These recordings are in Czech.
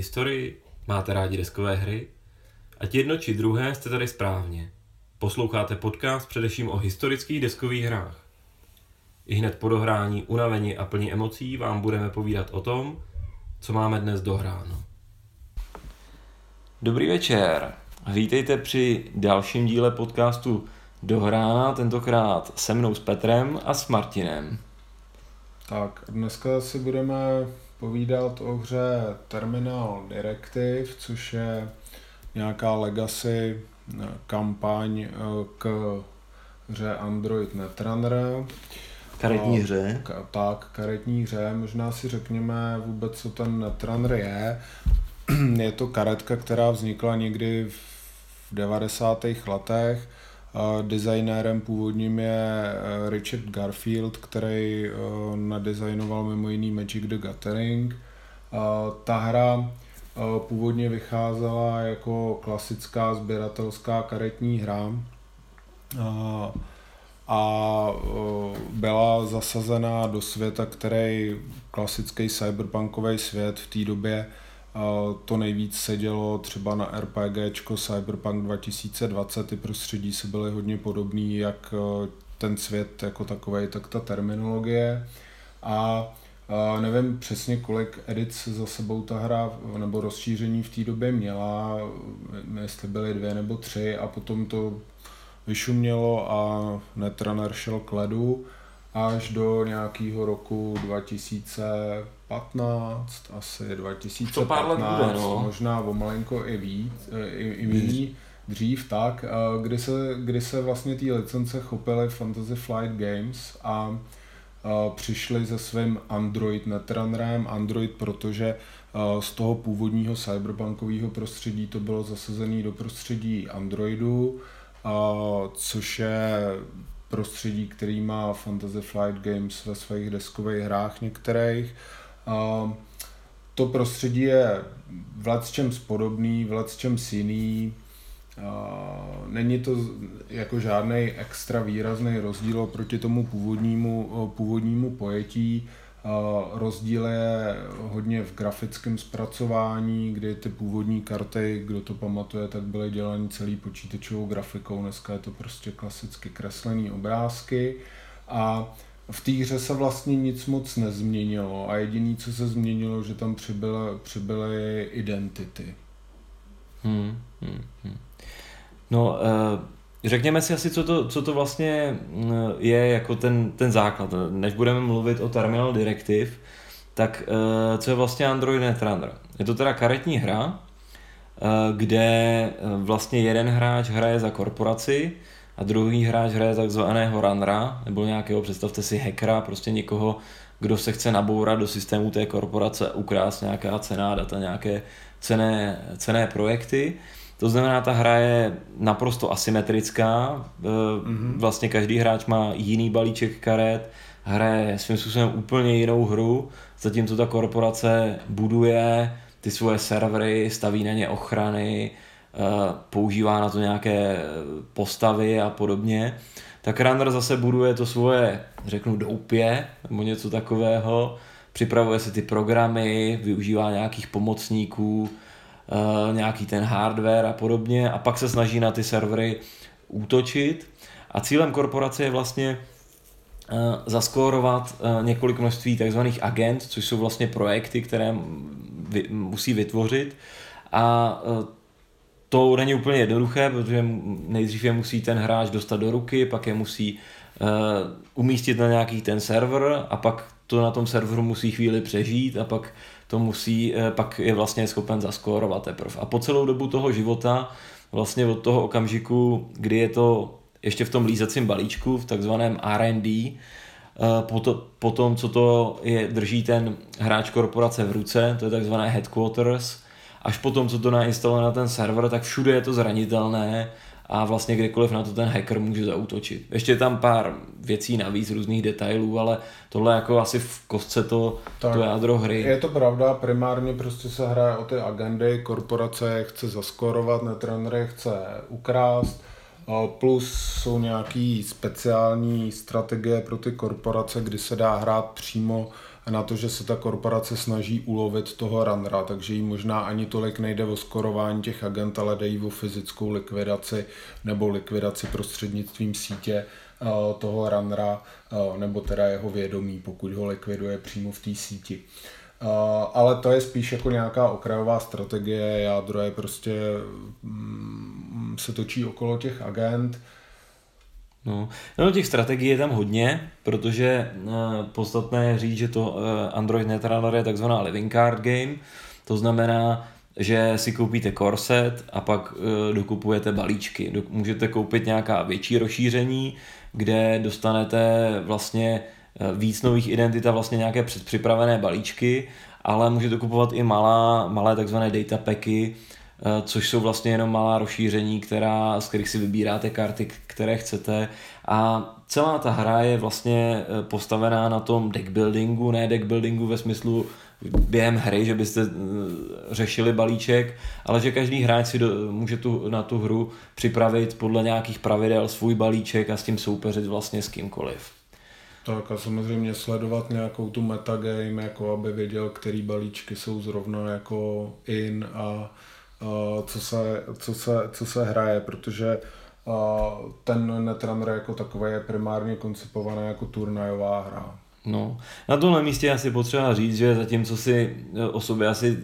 Historii? Máte rádi deskové hry? Ať jedno či druhé jste tady správně. Posloucháte podcast především o historických deskových hrách. I hned po dohrání, unavení a plní emocí vám budeme povídat o tom, co máme dnes dohráno. Dobrý večer. Vítejte při dalším díle podcastu Dohrána, tentokrát se mnou s Petrem a s Martinem. Tak, dneska si budeme povídat o hře Terminal Directive, což je nějaká legacy eh, kampaň eh, k hře Android Netrunner. Karetní hře. K, tak, karetní hře. Možná si řekněme vůbec, co ten Netrunner je. Je to karetka, která vznikla někdy v 90. letech Designérem původním je eh, Richard Garfield, který eh, nadizajnoval mimo jiný Magic the Gathering. Ta hra eh, původně vycházela jako klasická sběratelská karetní hra a byla zasazena do světa, který klasický cyberpunkový svět v té době to nejvíc sedělo třeba na RPG Cyberpunk 2020, ty prostředí se byly hodně podobný, jak e, ten svět jako takový, tak ta terminologie. A nevím přesně, kolik edic za sebou ta hra nebo rozšíření v té době měla, jestli byly dvě nebo tři a potom to vyšumělo a Netrunner šel k ledu až do nějakého roku 2015, asi 2015, to pár let bude, no. možná o malinko i víc, i, i méně, dřív tak, kdy se, kdy se vlastně ty licence chopily Fantasy Flight Games a přišli se svým Android Netrunnerem, Android, protože z toho původního cyberpunkového prostředí to bylo zasazené do prostředí Androidu, což je prostředí, který má Fantasy Flight Games ve svých deskových hrách některých. To prostředí je v čem podobný, v čem jiný. Není to jako žádný extra výrazný rozdíl proti tomu původnímu, původnímu pojetí. Rozdíl je hodně v grafickém zpracování, kdy ty původní karty, kdo to pamatuje, tak byly dělané celý počítačovou grafikou, dneska je to prostě klasicky kreslené obrázky a v té hře se vlastně nic moc nezměnilo a jediné, co se změnilo, že tam přibyly, přibyly identity. Hmm, hmm, hmm. No, uh Řekněme si asi, co to, co to vlastně mm, je jako ten, ten základ. Než budeme mluvit o Terminal Directive, tak eh, co je vlastně Android Netrunner? Je to teda karetní hra, eh, kde eh, vlastně jeden hráč hraje za korporaci a druhý hráč hraje takzvaného runnera, nebo nějakého, představte si hackera, prostě někoho, kdo se chce nabourat do systému té korporace, ukrást nějaká cená data, nějaké cené, cené projekty. To znamená, ta hra je naprosto asymetrická, mm-hmm. vlastně každý hráč má jiný balíček karet, hraje svým způsobem úplně jinou hru, zatímco ta korporace buduje ty svoje servery, staví na ně ochrany, používá na to nějaké postavy a podobně. Tak Runner zase buduje to svoje, řeknu, doupě nebo něco takového, připravuje si ty programy, využívá nějakých pomocníků, Eh, nějaký ten hardware a podobně a pak se snaží na ty servery útočit a cílem korporace je vlastně zaskórovat několik množství takzvaných agent, což jsou vlastně projekty, které musí vytvořit a to není úplně jednoduché, protože nejdřív je musí ten hráč dostat do ruky, pak je musí uh, umístit na nějaký ten server a pak to na tom serveru musí chvíli přežít a pak to musí, eh, pak je vlastně schopen zaskórovat teprve. A po celou dobu toho života, vlastně od toho okamžiku, kdy je to ještě v tom lízacím balíčku, v takzvaném R&D, eh, po tom, co to je, drží ten hráč korporace v ruce, to je takzvané headquarters, až potom, co to nainstaluje na ten server, tak všude je to zranitelné a vlastně kdekoliv na to ten hacker může zautočit. Ještě tam pár věcí navíc, různých detailů, ale tohle jako asi v kostce to, tak, to jádro hry. Je to pravda, primárně prostě se hraje o ty agendy, korporace chce zaskorovat, netrenery chce ukrást, plus jsou nějaký speciální strategie pro ty korporace, kdy se dá hrát přímo na to, že se ta korporace snaží ulovit toho runnera, takže jí možná ani tolik nejde o skorování těch agent, ale jde jí o fyzickou likvidaci nebo likvidaci prostřednictvím sítě eh, toho runnera, eh, nebo teda jeho vědomí, pokud ho likviduje přímo v té síti. Uh, ale to je spíš jako nějaká okrajová strategie, jádro je prostě mm, se točí okolo těch agent. No, no těch strategií je tam hodně, protože uh, podstatné je říct, že to uh, Android Netrunner je takzvaná living card game, to znamená, že si koupíte korset a pak uh, dokupujete balíčky. Do, můžete koupit nějaká větší rozšíření, kde dostanete vlastně víc nových identit a vlastně nějaké předpřipravené balíčky, ale můžete kupovat i malá, malé takzvané data packy, což jsou vlastně jenom malá rozšíření, která, z kterých si vybíráte karty, které chcete. A celá ta hra je vlastně eh, postavená na tom deck buildingu, ne deck buildingu ve smyslu během hry, že byste řešili balíček, ale že každý hráč si do, může tu, na tu hru připravit podle nějakých pravidel svůj balíček a s tím soupeřit vlastně s kýmkoliv. Tak a samozřejmě sledovat nějakou tu metagame, jako aby věděl, který balíčky jsou zrovna jako in a co, se, co, se, co se hraje, protože a ten Netrunner jako takový je primárně koncipovaný jako turnajová hra. No, na tomhle místě asi potřeba říct, že zatímco si e, o sobě asi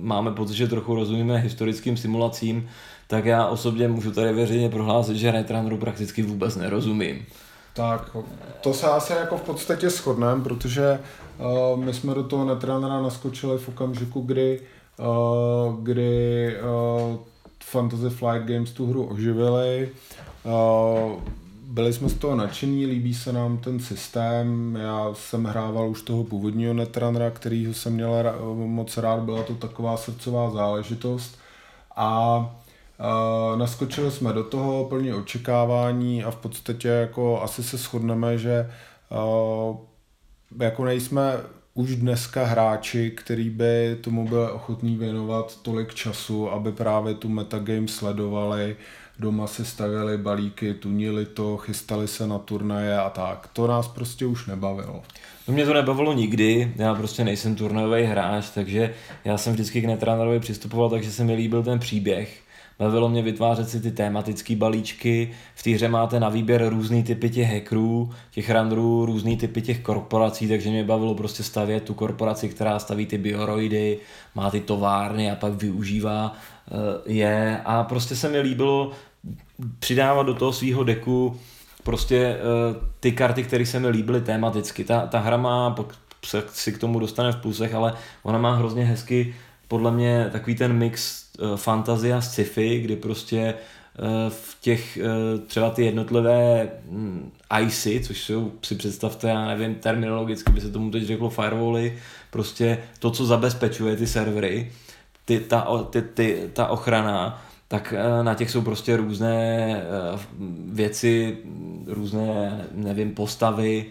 máme pocit, že trochu rozumíme historickým simulacím, tak já osobně můžu tady veřejně prohlásit, že Netrunneru prakticky vůbec nerozumím. Tak, to se asi jako v podstatě shodneme, protože uh, my jsme do toho netrenera naskočili v okamžiku, kdy, uh, kdy uh, Fantasy Flight Games tu hru oživili. Uh, byli jsme z toho nadšení, líbí se nám ten systém. Já jsem hrával už toho původního netrunnera, který jsem měl moc rád, byla to taková srdcová záležitost. A naskočili jsme do toho plně očekávání a v podstatě jako asi se shodneme, že jako nejsme už dneska hráči, který by tomu byli ochotní věnovat tolik času, aby právě tu metagame sledovali, doma si stavěli balíky, tunili to, chystali se na turnaje a tak. To nás prostě už nebavilo. No mě to nebavilo nikdy, já prostě nejsem turnajový hráč, takže já jsem vždycky k Netrunnerovi přistupoval, takže se mi líbil ten příběh Bavilo mě vytvářet si ty tematické balíčky. V té hře máte na výběr různý typy těch hackerů, těch randrů, různý typy těch korporací, takže mě bavilo prostě stavět tu korporaci, která staví ty bioroidy, má ty továrny a pak využívá eh, je. A prostě se mi líbilo přidávat do toho svého deku prostě eh, ty karty, které se mi líbily tematicky. Ta, ta hra má, se si k tomu dostane v plusech, ale ona má hrozně hezky podle mě takový ten mix uh, fantazie a sci-fi, kdy prostě uh, v těch uh, třeba ty jednotlivé um, ICy, což jsou, si představte, já nevím, terminologicky by se tomu teď řeklo firewally, prostě to, co zabezpečuje ty servery, ty, ta, ty, ty, ta ochrana, tak na těch jsou prostě různé věci, různé, nevím, postavy,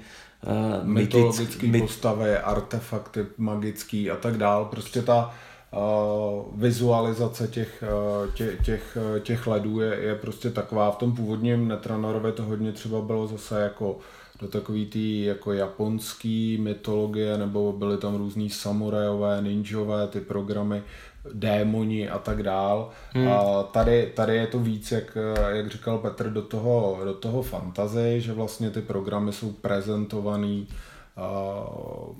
mytologické myt... postavy, artefakty magický a tak dál. Prostě ta, vizualizace těch, těch, těch, těch ledů je, je prostě taková. V tom původním Netrunnorovi to hodně třeba bylo zase jako do takový tý jako japonský mytologie, nebo byly tam různý samurajové, ninjové, ty programy, démoni a tak dál. Hmm. A tady, tady je to víc, jak, jak říkal Petr, do toho, do toho fantazy, že vlastně ty programy jsou prezentovaný uh,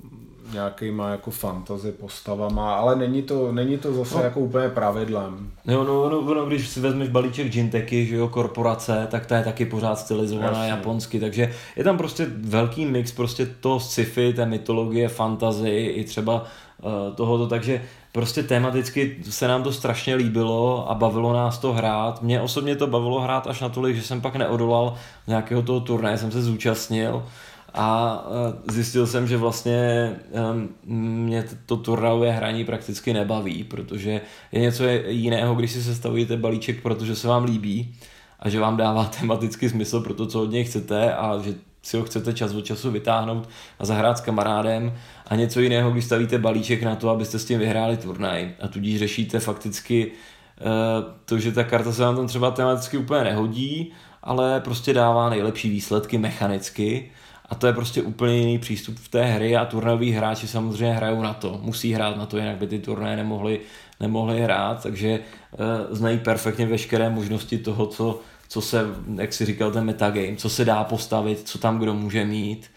nějakýma jako fantasy postavama, ale není to, není to zase no. jako úplně pravidlem. Jo, no, no, no, když si vezmeš balíček Jinteky, že jo, korporace, tak ta je taky pořád stylizovaná Jasně. japonsky, takže je tam prostě velký mix prostě toho sci-fi, té mytologie, fantasy i třeba uh, tohoto, takže prostě tematicky se nám to strašně líbilo a bavilo nás to hrát. Mě osobně to bavilo hrát až natolik, že jsem pak neodolal nějakého toho turnaje, jsem se zúčastnil a e, zjistil jsem, že vlastně mě to turnajové hraní prakticky nebaví, protože je něco jiného, když si sestavujete balíček, protože se vám líbí a že vám dává tematický smysl pro to, co od něj chcete a že si ho chcete čas od času vytáhnout a zahrát s kamarádem. A něco jiného, když stavíte balíček na to, abyste s tím vyhráli turnaj a tudíž řešíte fakticky e, to, že ta karta se vám tam třeba tematicky úplně nehodí, ale prostě dává nejlepší výsledky mechanicky A to je prostě úplně jiný přístup v té hry a turnajoví hráči samozřejmě hrajou na to. Musí hrát na to, jinak by ty turnaje nemohli, nemohli hrát, takže e, znají perfektně veškeré možnosti toho, co, co se, jak si říkal, ten metagame, co se dá postavit, co tam kdo může mít.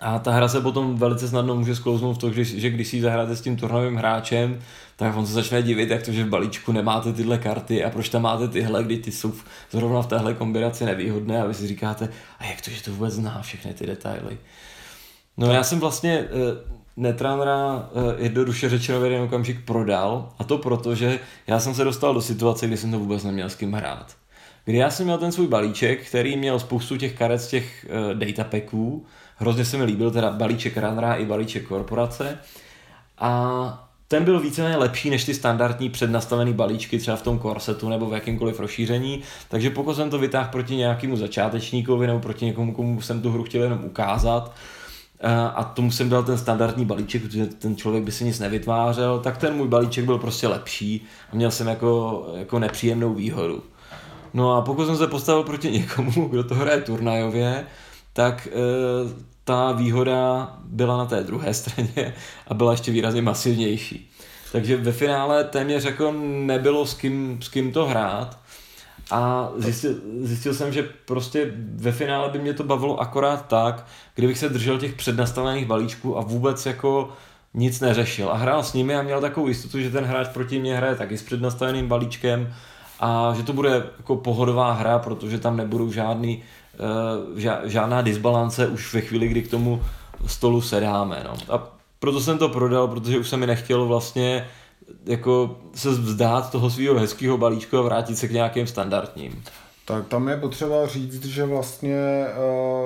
A ta hra se potom velice snadno může sklouznout v to, že, že když si ji zahráte s tím turnajovým hráčem, tak on se začne divit, jak to, že v balíčku nemáte tyhle karty a proč tam máte tyhle, kdy ty jsou zrovna v téhle kombinaci nevýhodné a vy si říkáte, a jak to, že to vůbec zná všechny ty detaily. No já jsem vlastně uh, Netranera uh, jednoduše řečeno v jeden okamžik prodal a to proto, že já jsem se dostal do situace, kdy jsem to vůbec neměl s kým hrát. Kdy já jsem měl ten svůj balíček, který měl spoustu těch karet z těch uh, datapacků, hrozně se mi líbil teda balíček Runnera i balíček korporace a ten byl víceméně lepší než ty standardní přednastavený balíčky třeba v tom korsetu nebo v jakýmkoliv rozšíření, takže pokud jsem to vytáhl proti nějakému začátečníkovi nebo proti někomu, komu jsem tu hru chtěl jenom ukázat, eh, a tomu jsem dal ten standardní balíček, protože ten člověk by si nic nevytvářel, tak ten můj balíček byl prostě lepší a měl jsem jako, jako nepříjemnou výhodu. No a pokud jsem se postavil proti někomu, kdo to hraje turnajově, tak e, ta výhoda byla na té druhé straně a byla ještě výrazně masivnější. Takže ve finále téměř jako nebylo s kým, s kým to hrát a zjistil, zjistil jsem, že prostě ve finále by mě to bavilo akorát tak, kdybych se držel těch přednastavených balíčků a vůbec jako nic neřešil a hrál s nimi a měl takovou jistotu, že ten hráč proti mě hraje taky s přednastaveným balíčkem a že to bude jako pohodová hra, protože tam nebudou žádný žádná disbalance už ve chvíli, kdy k tomu stolu sedáme. No. A proto jsem to prodal, protože už se mi nechtělo vlastně jako se vzdát toho svého hezkého balíčku a vrátit se k nějakým standardním. Tak tam je potřeba říct, že vlastně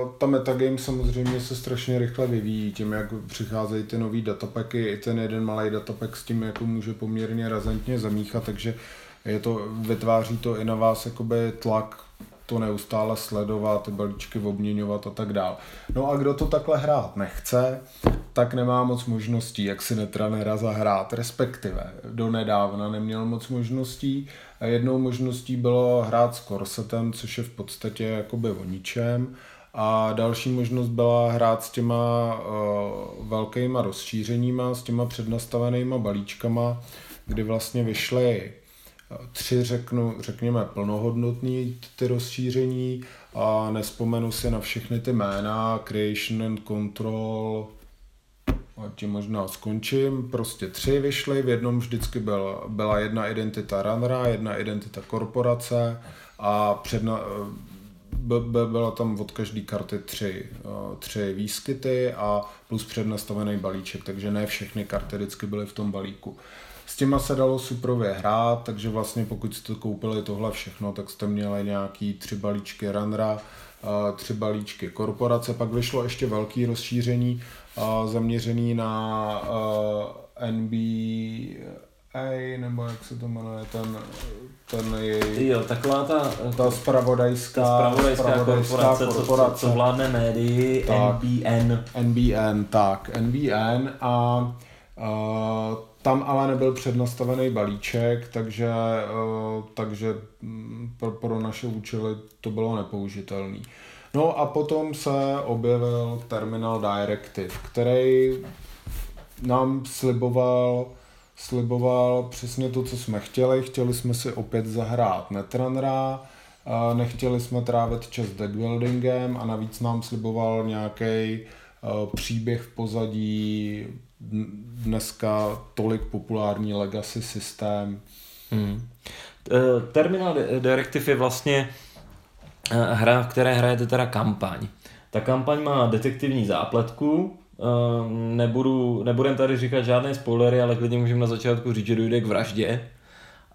uh, ta metagame samozřejmě se strašně rychle vyvíjí, tím jak přicházejí ty nový datapacky, i ten jeden malý datapack s tím jako může poměrně razantně zamíchat, takže je to, vytváří to i na vás jakoby tlak to neustále sledovat, ty balíčky obměňovat a tak dál. No a kdo to takhle hrát nechce, tak nemá moc možností, jak si netranera zahrát, respektive do nedávna neměl moc možností. A jednou možností bylo hrát s korsetem, což je v podstatě jakoby o ničem. A další možnost byla hrát s těma uh, velkýma rozšířeníma, s těma přednastavenýma balíčkama, kdy vlastně vyšly tři řeknu, řekněme plnohodnotný ty rozšíření a nespomenu si na všechny ty jména, Creation and Control, a tím možná skončím. Prostě tři vyšly, v jednom vždycky byl, byla jedna identita runnera, jedna identita korporace a předna, byla tam od každé karty tři, tři výskyty a plus přednastavený balíček, takže ne všechny karty vždycky byly v tom balíku. S těma se dalo suprově hrát, takže vlastně pokud jste koupili tohle všechno, tak jste měli nějaký tři balíčky runnera, tři balíčky korporace, pak vyšlo ještě velký rozšíření zaměřený na NBA, nebo jak se to jmenuje, ten, ten jej... Jo, taková ta... Ta spravodajská, ta spravodajská, spravodajská korporace, korporace, co, co vládne médii, tak, NBN. NBN, tak, NBN a uh, tam ale nebyl přednastavený balíček, takže, eh, takže mm, pro, pro naše účely to bylo nepoužitelné. No a potom se objevil Terminal Directive, který nám sliboval, sliboval přesně to, co jsme chtěli. Chtěli jsme si opět zahrát Netrunnera, nechtěli jsme trávit čas deckbuildingem a navíc nám sliboval nějaký eh, příběh v pozadí, dneska tolik populární legacy systém. Hmm. Eh, Terminal Directive je vlastně eh, hra, v které hrajete teda kampaň. Ta kampaň má detektivní zápletku, eh, nebudu, nebudem tady říkat žádné spoilery, ale klidně můžeme na začátku říct, že dojde k vraždě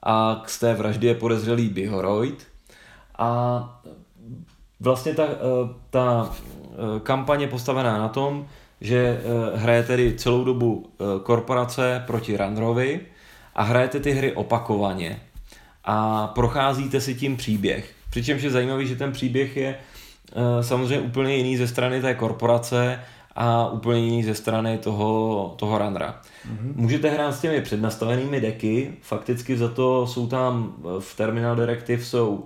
a z té vraždy je podezřelý Bihoroid a vlastně ta, ta kampaň je postavená na tom, že uh, hraje tedy celou dobu uh, korporace proti Randrovi a hrajete ty hry opakovaně a procházíte si tím příběh. Přičemž je zajímavý, že ten příběh je uh, samozřejmě úplně jiný ze strany té korporace a úplně jiný ze strany toho, toho runnera. Mm-hmm. Můžete hrát s těmi přednastavenými deky, fakticky za to jsou tam v Terminal Directive jsou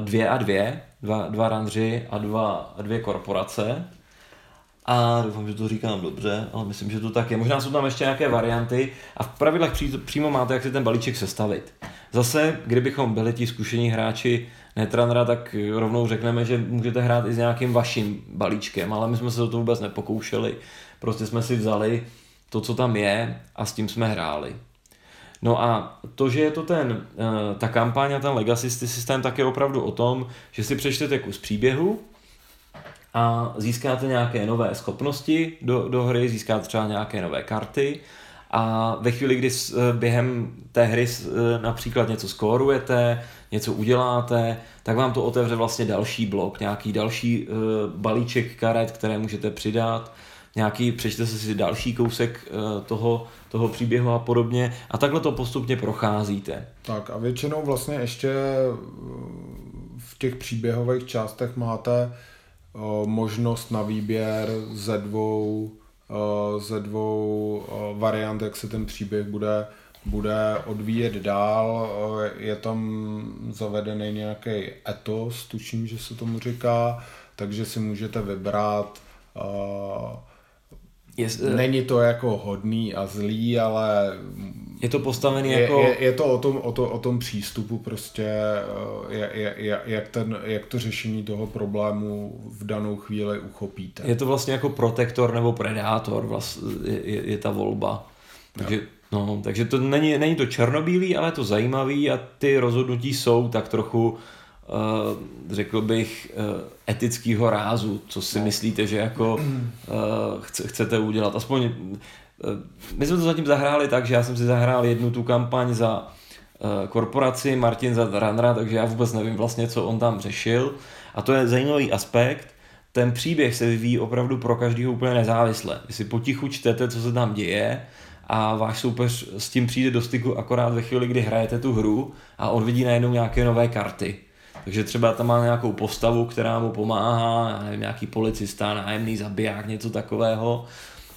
dvě a dvě, dva, dva runři a dva, a dvě korporace a doufám, že to říkám dobře, ale myslím, že to tak je. Možná jsou tam ještě nějaké varianty a v pravidlech pří, přímo máte, jak si ten balíček sestavit. Zase, kdybychom byli ti zkušení hráči Netrunnera, tak rovnou řekneme, že můžete hrát i s nějakým vaším balíčkem, ale my jsme se o to vůbec nepokoušeli. Prostě jsme si vzali to, co tam je a s tím jsme hráli. No a to, že je to ten, eh, ta kampaň a ten legacy systém, tak je opravdu o tom, že si přečtete kus příběhu a získáte nějaké nové schopnosti do, do hry, získáte třeba nějaké nové karty a ve chvíli, kdy eh, během té hry eh, například něco skórujete, něco uděláte, tak vám to otevře vlastně další blok, nějaký další balíček karet, které můžete přidat nějaký, přečte si další kousek eh, toho, toho příběhu a podobně a takhle to postupně procházíte. Tak a většinou vlastně ještě eh, v těch příběhových částech máte eh, možnost na výběr ze dvou, ze dvou variant, jak se ten příběh bude, bude odvíjet dál. Je tam zavedený nějaký etos, tuším, že se tomu říká, takže si můžete vybrat Není to jako hodný a zlý, ale je to postavený je, jako... Je, je to o tom, o, to, o tom přístupu prostě, eh, je, je, je, jak, ten, jak to řešení toho problému v danou chvíli uchopíte. Je to vlastně jako protektor nebo predátor, vlastně je, je, je ta volba. Takže, no, takže to není, není to černobílý, ale je to zajímavý a ty rozhodnutí jsou tak trochu Uh, řekl bych, uh, etického rázu, co si no. myslíte, že jako chce, chcete udělat. Aspoň my jsme to zatím zahráli tak, že já jsem si zahrál jednu tu kampaň za uh, korporaci, Martin za Runnera, takže já vůbec nevím vlastně, co on tam řešil. A to je zajímavý aspekt. Ten příběh se vyvíjí opravdu pro každého úplně nezávisle. Vy si potichu čtete, co se tam děje, a váš soupeř s tím přijde do styku akorát ve chvíli, kdy hrajete tu hru a on vidí najednou nějaké nové karty. Takže třeba tam má nějakou postavu, která mu pomáhá, nevím, nějaký policista, nájemný zabiják, něco takového.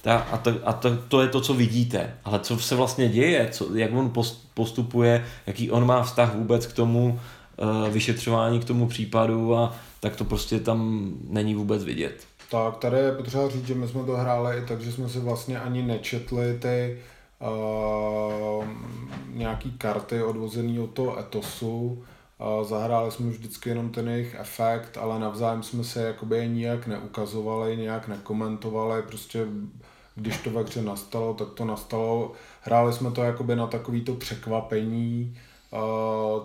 Ta, a to, a to, to je to, co vidíte. Ale co se vlastně děje, co, jak on postupuje, jaký on má vztah vůbec k tomu uh, vyšetřování, k tomu případu, a tak to prostě tam není vůbec vidět. Tak, tady je potřeba říct, že my jsme to hráli i tak, že jsme si vlastně ani nečetli ty uh, nějaký karty odvozený od toho etosu, Zahráli jsme vždycky jenom ten jejich efekt, ale navzájem jsme se jakoby nijak neukazovali, nějak nekomentovali, prostě když to ve hře nastalo, tak to nastalo. Hráli jsme to jakoby na takovýto překvapení,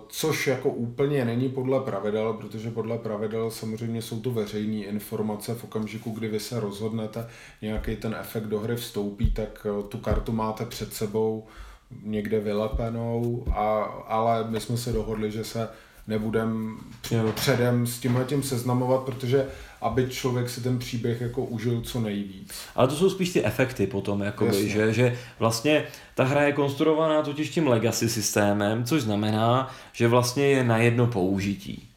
což jako úplně není podle pravidel, protože podle pravidel samozřejmě jsou to veřejné informace v okamžiku, kdy vy se rozhodnete, nějaký ten efekt do hry vstoupí, tak e, tu kartu máte před sebou, někde vylepenou, a, ale my jsme se dohodli, že se nebudem předem s tímhle tím seznamovat, protože aby člověk si ten příběh jako užil co nejvíc. Ale to jsou spíš ty efekty potom, jakoby, že, že vlastně ta hra je konstruovaná totiž tím legacy systémem, což znamená, že vlastně je na jedno použití.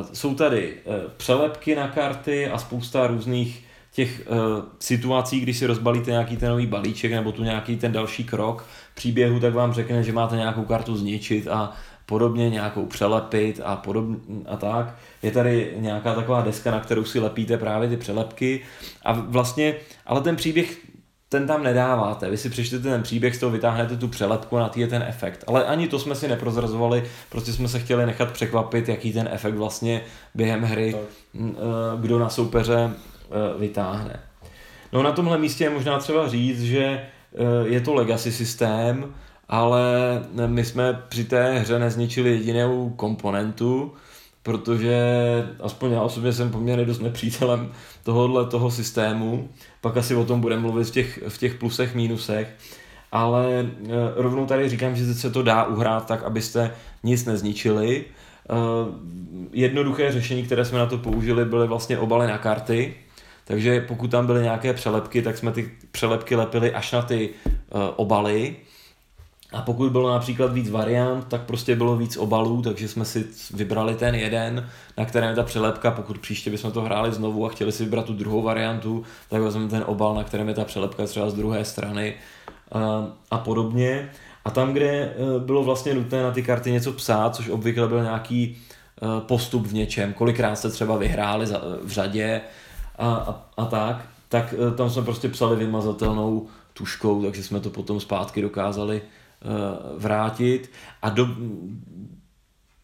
Uh, jsou tady uh, přelepky na karty a spousta různých těch uh, situací, když si rozbalíte nějaký ten nový balíček nebo tu nějaký ten další krok příběhu, tak vám řekne, že máte nějakou kartu zničit a podobně nějakou přelepit a podobně a tak. Je tady nějaká taková deska, na kterou si lepíte právě ty přelepky a vlastně, ale ten příběh ten tam nedáváte. Vy si přečtete ten příběh, z toho vytáhnete tu přelepku na je ten efekt. Ale ani to jsme si neprozrazovali, prostě jsme se chtěli nechat překvapit, jaký ten efekt vlastně během hry, tak. Eh, kdo na soupeře eh, vytáhne. No na tomhle místě je možná třeba říct, že eh, je to legacy systém, ale my jsme při té hře nezničili jedinou komponentu, protože aspoň já osobně jsem poměrně dost nepřítelem tohohle toho systému, pak asi o tom budeme mluvit v těch, v těch plusech, mínusech, ale e, rovnou tady říkám, že se to dá uhrát tak, abyste nic nezničili. E, jednoduché řešení, které jsme na to použili, byly vlastně obaly na karty, takže pokud tam byly nějaké přelepky, tak jsme ty přelepky lepili až na ty e, obaly, a pokud bylo například víc variant, tak prostě bylo víc obalů, takže jsme si vybrali ten jeden, na kterém je ta přelepka. Pokud příště bychom to hráli znovu a chtěli si vybrat tu druhou variantu, tak vezmeme ten obal, na kterém je ta přelepka třeba z druhé strany a, a podobně. A tam, kde e, bylo vlastně nutné na ty karty něco psát, což obvykle byl nějaký e, postup v něčem, kolikrát jste třeba vyhráli v řadě a, a, a tak, tak tam jsme prostě psali vymazatelnou tuškou, takže jsme to potom zpátky dokázali uh, vrátit. A do,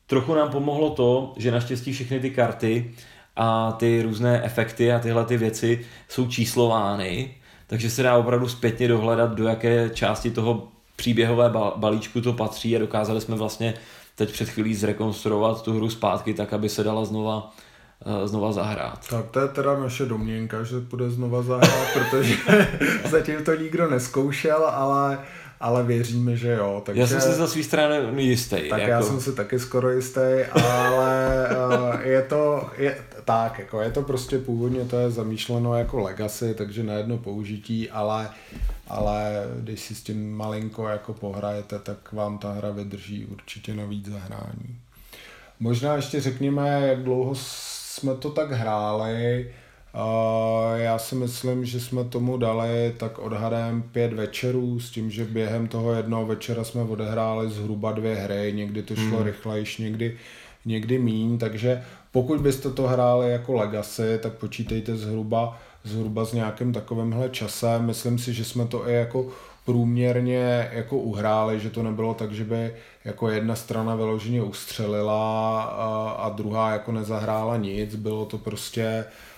trochu nám pomohlo to, že naštěstí všechny ty karty a ty různé efekty a tyhle ty věci jsou číslovány, takže se dá opravdu zpětně dohledat, do jaké části toho příběhové balíčku to patří a dokázali jsme vlastně teď před chvílí zrekonstruovat tu hru zpátky tak, aby se dala znova eh, znova zahrát. Tak to je teda naše domněnka, že bude znova zahrát, protože zatím to nikdo neskoušel, ale ale věříme, že jo. Takže, já jsem si za svý strany jistý. Tak jako... já jsem si taky skoro jistý, ale uh, je to je, tak, jako je to prostě původně to je zamýšleno jako legacy, takže na jedno použití, ale, ale když si s tím malinko jako pohrajete, tak vám ta hra vydrží určitě na víc zahrání. Možná ještě řekněme, jak dlouho jsme to tak hráli. Já si myslím, že jsme tomu dali tak odhadem pět večerů s tím, že během toho jednoho večera jsme odehráli zhruba dvě hry, někdy to šlo hmm. rychlejš, někdy, někdy míň, takže pokud byste to hráli jako Legacy, tak počítejte zhruba, zhruba s nějakým takovýmhle časem. Myslím si, že jsme to i jako průměrně jako uhráli, že to nebylo tak, že by jako jedna strana vyloženě ustřelila a, a druhá jako nezahrála nic, bylo to prostě uh,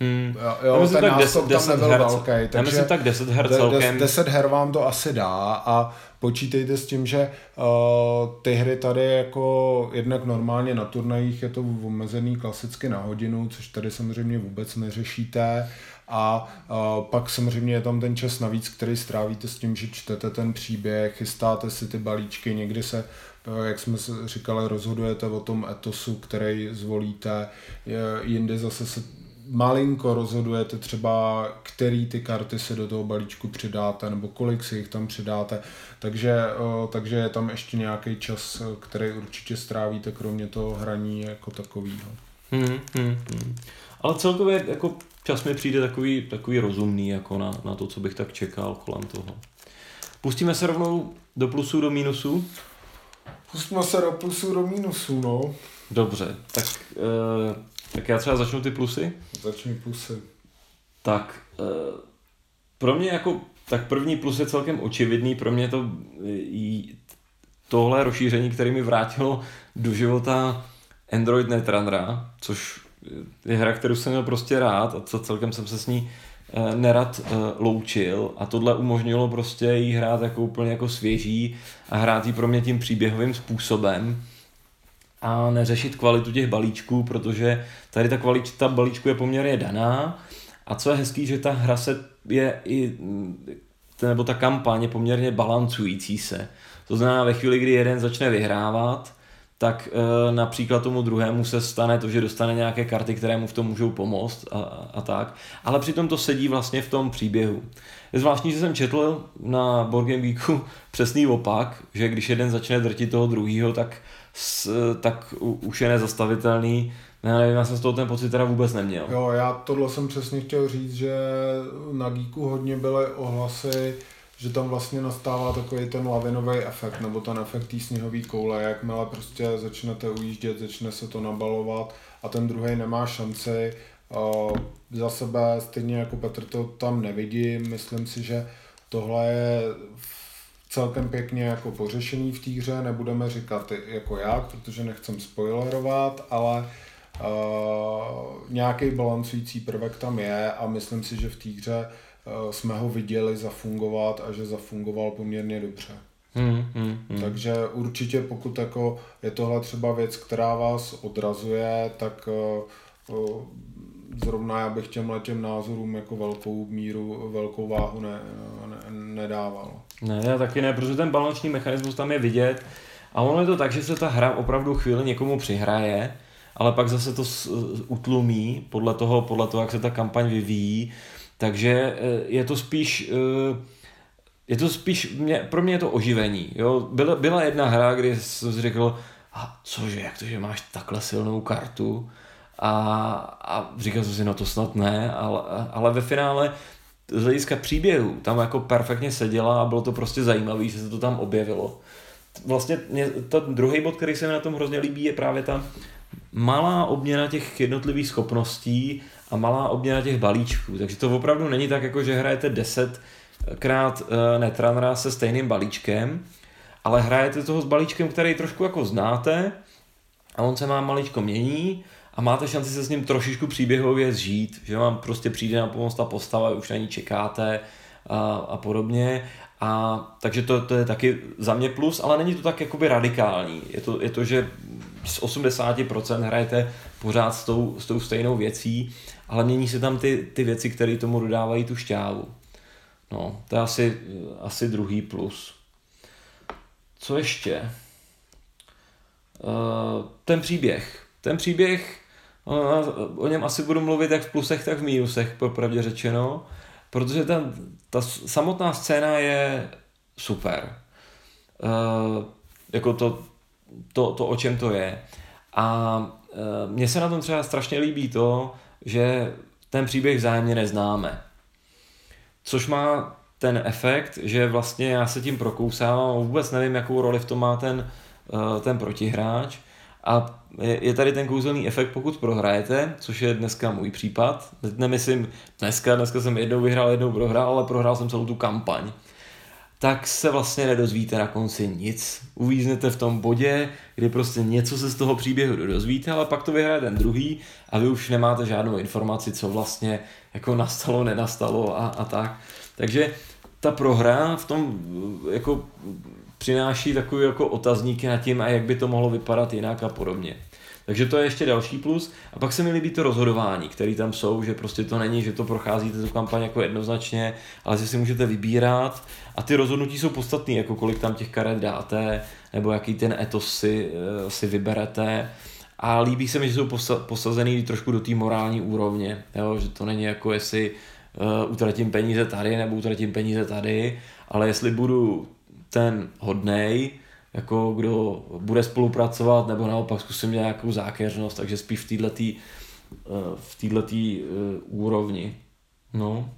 Hmm. Jo, myslím, ten tak 10, 10 tam nebyl velký. Takže já myslím tak 10 her celkem. 10 her vám to asi dá a počítejte s tím, že uh, ty hry tady jako jednak normálně na turnajích je to omezený klasicky na hodinu, což tady samozřejmě vůbec neřešíte. A uh, pak samozřejmě je tam ten čas navíc, který strávíte s tím, že čtete ten příběh, chystáte si ty balíčky, někdy se jak jsme říkali, rozhodujete o tom etosu, který zvolíte, jinde zase se malinko rozhodujete třeba, který ty karty se do toho balíčku přidáte, nebo kolik si jich tam přidáte. Takže, takže je tam ještě nějaký čas, který určitě strávíte, kromě toho hraní jako takového. Hmm, hmm, hmm. Ale celkově jako čas mi přijde takový, takový rozumný jako na, na to, co bych tak čekal kolem toho. Pustíme se rovnou do plusů, do mínusů? Pustíme se do plusů, do mínusů, no. Dobře, tak uh, tak já třeba začnu ty plusy. Začni plusy. Tak uh, pro mě jako, tak první plus je celkem očividný, pro mě to tohle rozšíření, které mi vrátilo do života Android Netrunnera, což je hra, kterou jsem měl prostě rád a co celkem jsem se s ní nerad uh, loučil a tohle umožnilo prostě jí hrát jako úplně jako svěží a hrát jí pro mě tím příběhovým způsobem a neřešit kvalitu těch balíčků, protože tady ta kvalita balíčku je poměrně daná a co je hezký, že ta hra se je i, nebo ta kampaň je poměrně balancující se. To znamená, ve chvíli, kdy jeden začne vyhrávat, tak e, například tomu druhému se stane to, že dostane nějaké karty, které mu v tom můžou pomoct a, a tak. Ale přitom to sedí vlastně v tom příběhu. Je zvláštní, že jsem četl na Board Game Geeku přesný opak, že když jeden začne drtit toho druhého, tak s, tak už je nezastavitelný. Já nevím, já jsem z toho ten pocit teda vůbec neměl. Jo, já tohle jsem přesně chtěl říct, že na Geeku hodně byly ohlasy, že tam vlastně nastává takový ten lavinový efekt, nebo ten efekt té sněhové koule, jakmile prostě začnete ujíždět, začne se to nabalovat a ten druhý nemá šanci. Za sebe, stejně jako Petr, to tam nevidím. Myslím si, že tohle je celkem pěkně jako pořešený v té hře, nebudeme říkat jako jak, protože nechcem spoilerovat, ale uh, nějaký balancující prvek tam je a myslím si, že v té hře uh, jsme ho viděli zafungovat a že zafungoval poměrně dobře. Hmm, hmm, hmm. Takže určitě pokud jako je tohle třeba věc, která vás odrazuje, tak uh, uh, zrovna já bych těm těm názorům jako velkou míru, velkou váhu ne, ne, nedával. Ne, já taky ne, protože ten balanční mechanismus tam je vidět a ono je to tak, že se ta hra opravdu chvíli někomu přihraje, ale pak zase to utlumí podle toho, podle toho, jak se ta kampaň vyvíjí, takže eh, je to spíš eh, je to spíš, mě, pro mě je to oživení. Jo? Byla, byla jedna hra, kdy jsem si řekl, a cože, jak to, že máš takhle silnou kartu? A, a říkal jsem si, no to snad ne, ale, ale ve finále z hlediska příběhu tam jako perfektně seděla a bylo to prostě zajímavé, že se to tam objevilo. Vlastně mě, ta druhý bod, který se mi na tom hrozně líbí, je právě ta malá obměna těch jednotlivých schopností a malá obměna těch balíčků. Takže to opravdu není tak, jako že hrajete 10 krát uh, Netrunnera se stejným balíčkem, ale hrajete toho s balíčkem, který trošku jako znáte a on se vám maličko mění a máte šanci se s ním trošičku příběhově zžít, že vám prostě přijde na pomoc ta postava, už na ní čekáte a, a podobně. A takže to, to je taky za mě plus, ale není to tak jakoby radikální. Je to, je to že z 80% hrajete pořád s tou, s tou stejnou věcí, ale mění se tam ty, ty věci, které tomu dodávají tu šťávu. No, to je asi, asi druhý plus. Co ještě? Uh, ten příběh. Ten příběh, uh, o něm asi budu mluvit jak v plusech, tak v mínusech, popravdě řečeno, protože ta, ta samotná scéna je super. Uh, jako to, to, to, o čem to je. A mně se na tom třeba strašně líbí to, že ten příběh vzájemně neznáme. Což má ten efekt, že vlastně já se tím prokousávám a vůbec nevím, jakou roli v tom má ten, uh, ten protihráč. A je, je tady ten kouzelný efekt, pokud prohrajete, což je dneska můj případ. Nemyslím dneska, dneska jsem jednou vyhrál, jednou prohrál, ale prohrál jsem celou tu kampaň tak se vlastně nedozvíte na konci nic. Uvíznete v tom bodě, kdy prostě něco se z toho příběhu dozvíte, ale pak to vyhraje ten druhý a vy už nemáte žádnou informaci, co vlastně jako nastalo, nenastalo a, a tak. Takže ta prohra v tom jako přináší takový jako otazníky nad tím, a jak by to mohlo vypadat jinak a podobně. Takže to je ještě další plus. A pak se mi líbí to rozhodování, které tam jsou, že prostě to není, že to procházíte tu kampaň jako jednoznačně, ale že si můžete vybírat a ty rozhodnutí jsou podstatné, jako kolik tam těch karet dáte, nebo jaký ten etos si, eh, si vyberete. A líbí se mi, že jsou posazený trošku do té morální úrovně, jo? že to není jako jestli uh, utratím peníze tady nebo utratím peníze tady, ale jestli budu ten hodnej, jako kdo bude spolupracovat, nebo naopak zkusím nějakou zákeřnost, takže spíš v této eh, v této eh, úrovni. No.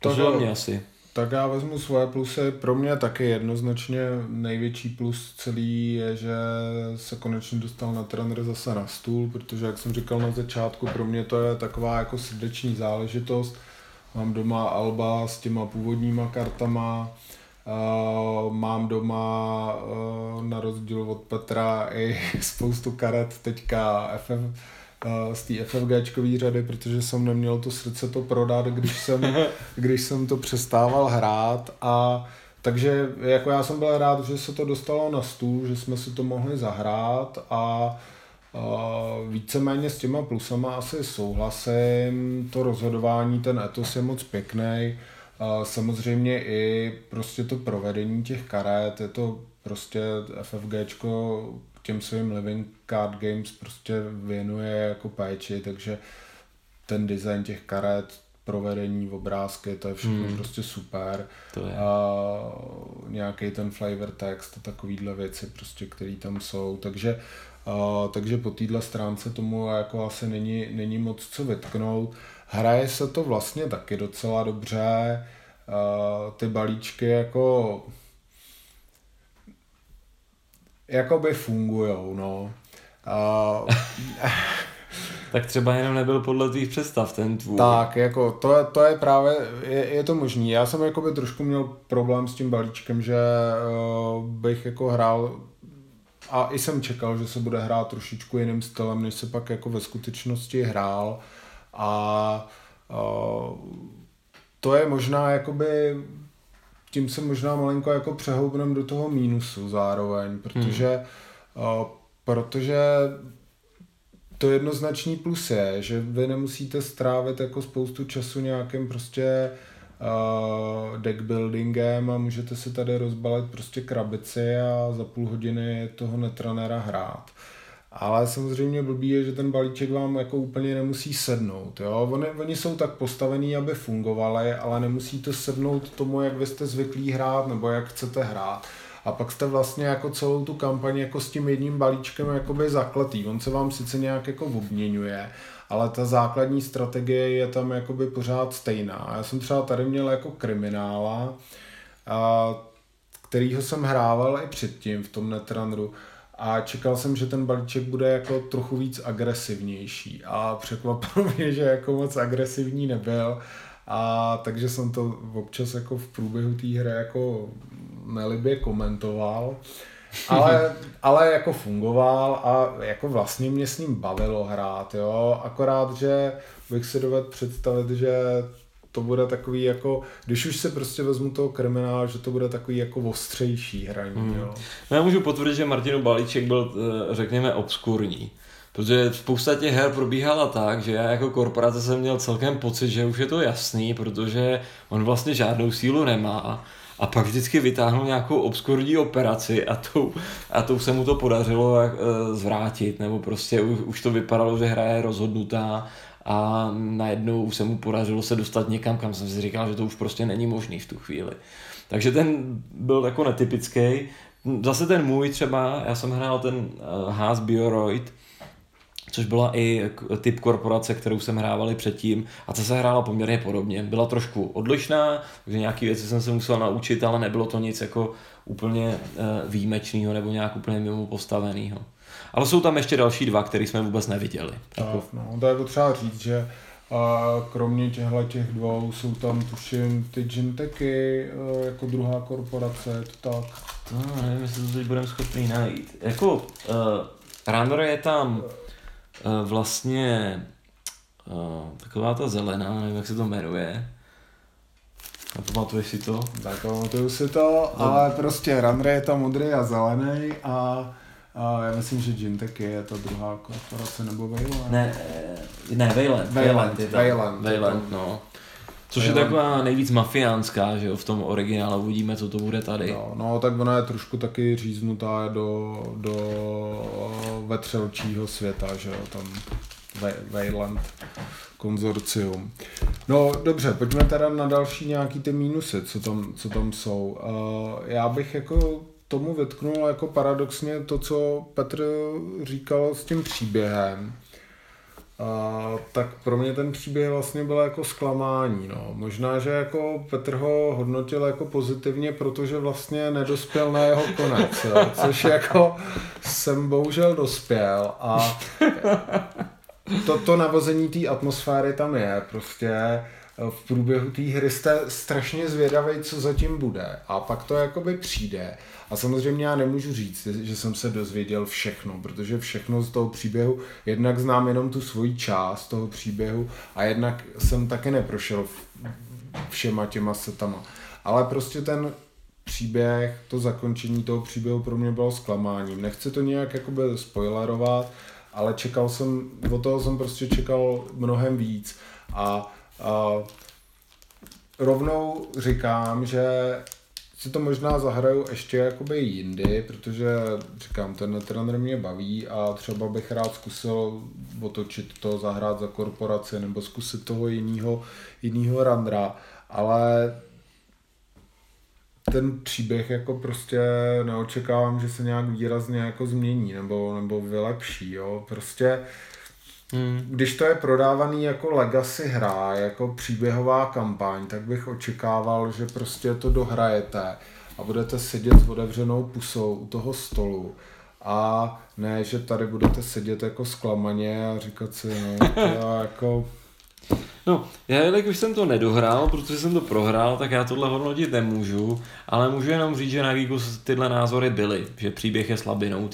To je mě asi. Tak já vezmu svoje plusy. Pro mě taky jednoznačně největší plus celý je, že se konečně dostal na trenér zase na stůl, protože jak jsem říkal na začátku, pro mě to je taková jako srdeční záležitost. Mám doma Alba s těma původníma kartama, Uh, mám doma uh, na rozdíl od Petra i spoustu karet teďka FF, uh, z té FFGčkové řady, protože jsem neměl to srdce to prodat, když jsem, když jsem to přestával hrát a takže jako já jsem byl rád, že se to dostalo na stůl, že jsme si to mohli zahrát a Uh, víceméně s těma plusama asi souhlasím, to rozhodování, ten etos je moc pěkný. Samozřejmě i prostě to provedení těch karet, je to prostě FFGčko těm svým living card games prostě věnuje jako péči, takže ten design těch karet, provedení, obrázky, to je všechno hmm. prostě super. To je. A nějaký ten flavor text a takovýhle věci prostě, které tam jsou, takže a, takže po téhle stránce tomu jako asi není, není moc co vytknout. Hraje se to vlastně taky docela dobře. Uh, ty balíčky jako jakoby fungujou, no. Uh, tak třeba jenom nebyl podle tvých představ ten tvůj. Tak, jako to je, to je právě, je, je to možný. Já jsem jakoby trošku měl problém s tím balíčkem, že uh, bych jako hrál a i jsem čekal, že se bude hrát trošičku jiným stylem, než se pak jako ve skutečnosti hrál. A uh, to je možná jakoby, tím se možná malinko jako přehoupnem do toho mínusu zároveň, protože, hmm. uh, protože to jednoznačný plus je, že vy nemusíte strávit jako spoustu času nějakým prostě uh, deck buildingem a můžete si tady rozbalit prostě krabici a za půl hodiny toho netranera hrát. Ale samozřejmě blbý je, že ten balíček vám jako úplně nemusí sednout. Jo? Oni, oni jsou tak postavený, aby fungovaly, ale nemusí to sednout tomu, jak vy jste zvyklí hrát nebo jak chcete hrát. A pak jste vlastně jako celou tu kampaň jako s tím jedním balíčkem jakoby zakletý. On se vám sice nějak jako obměňuje, ale ta základní strategie je tam jakoby pořád stejná. Já jsem třeba tady měl jako kriminála, kterýho jsem hrával i předtím v tom Netrunneru a čekal jsem, že ten balíček bude jako trochu víc agresivnější a překvapilo mě, že jako moc agresivní nebyl a takže jsem to občas jako v průběhu té hry jako nelibě komentoval. Ale, ale jako fungoval a jako vlastně mě s ním bavilo hrát, jo. Akorát, že bych si dovedl představit, že to bude takový jako, když už se prostě vezmu toho kriminála, že to bude takový jako ostřejší hraní, hmm. jo. No já můžu potvrdit, že Martinu Balíček byl, eh, řekněme, obskurní. Protože spousta těch her probíhala tak, že já jako korporace jsem měl celkem pocit, že už je to jasný, protože on vlastně žádnou sílu nemá a pak vždycky vytáhnul nějakou obskurní operaci a tou, a tou se mu to podařilo jak, e, zvrátit, nebo prostě už, už to vypadalo, že hra je rozhodnutá a najednou se mu podařilo se dostat někam, kam jsem si říkal, že to už prostě není možný v tu chvíli. Takže ten byl jako netypický. Zase ten můj třeba, já jsem hrál ten uh, Haas Bioroid, což byla i typ korporace, kterou jsem hrávali předtím a ta se hrála poměrně podobně. Byla trošku odlišná, takže nějaké věci jsem se musel naučit, ale nebylo to nic jako úplně uh, výjimečného nebo nějak úplně mimo postaveného. Ale jsou tam ještě další dva, které jsme vůbec neviděli. Tak, jako... no, to je potřeba říct, že a kromě těchto těch dvou jsou tam tuším ty Ginteky e, jako druhá korporace, to tak. To nevím, jestli to teď budeme schopni najít. Jako uh, Runner je tam uh, vlastně uh, taková ta zelená, nevím jak se to jmenuje. Pamatuješ si to? Tak pamatuju si to, no. ale prostě Runner je tam modrý a zelený a a já myslím, že Gintek je ta druhá korporace, nebo Wayland. Ne, ne Wayland. Wayland, Wayland, Wayland, no. Což Wayland. je taková nejvíc mafiánská, že jo, v tom originálu uvidíme, co to bude tady. No, no tak ona je trošku taky říznutá do, do vetřelčího světa, že jo, tam Wayland konzorcium. No dobře, pojďme teda na další nějaký ty mínusy, co tam, co tam jsou. Uh, já bych jako tomu vytknul jako paradoxně to, co Petr říkal s tím příběhem. A, tak pro mě ten příběh vlastně byl jako zklamání. No. Možná, že jako Petr ho hodnotil jako pozitivně, protože vlastně nedospěl na jeho konec, jo. což jako jsem bohužel dospěl a to, to navození té atmosféry tam je prostě v průběhu té hry jste strašně zvědavý, co zatím bude a pak to jakoby přijde a samozřejmě já nemůžu říct, že jsem se dozvěděl všechno, protože všechno z toho příběhu, jednak znám jenom tu svoji část toho příběhu a jednak jsem taky neprošel všema těma setama. Ale prostě ten příběh, to zakončení toho příběhu pro mě bylo zklamáním. Nechci to nějak jakoby spoilerovat, ale čekal jsem, od toho jsem prostě čekal mnohem víc. A, a rovnou říkám, že si to možná zahraju ještě jakoby jindy, protože říkám, ten Netrunner mě baví a třeba bych rád zkusil otočit to, zahrát za korporaci nebo zkusit toho jiného jinýho randra, ale ten příběh jako prostě neočekávám, že se nějak výrazně jako změní nebo, nebo vylepší, jo. Prostě Hmm. Když to je prodávaný jako legacy hra, jako příběhová kampaň, tak bych očekával, že prostě to dohrajete a budete sedět s otevřenou pusou u toho stolu a ne, že tady budete sedět jako zklamaně a říkat si, no, já jako... No, já jelikož jsem to nedohrál, protože jsem to prohrál, tak já tohle hodnotit nemůžu, ale můžu jenom říct, že na Geeku tyhle názory byly, že příběh je slabinou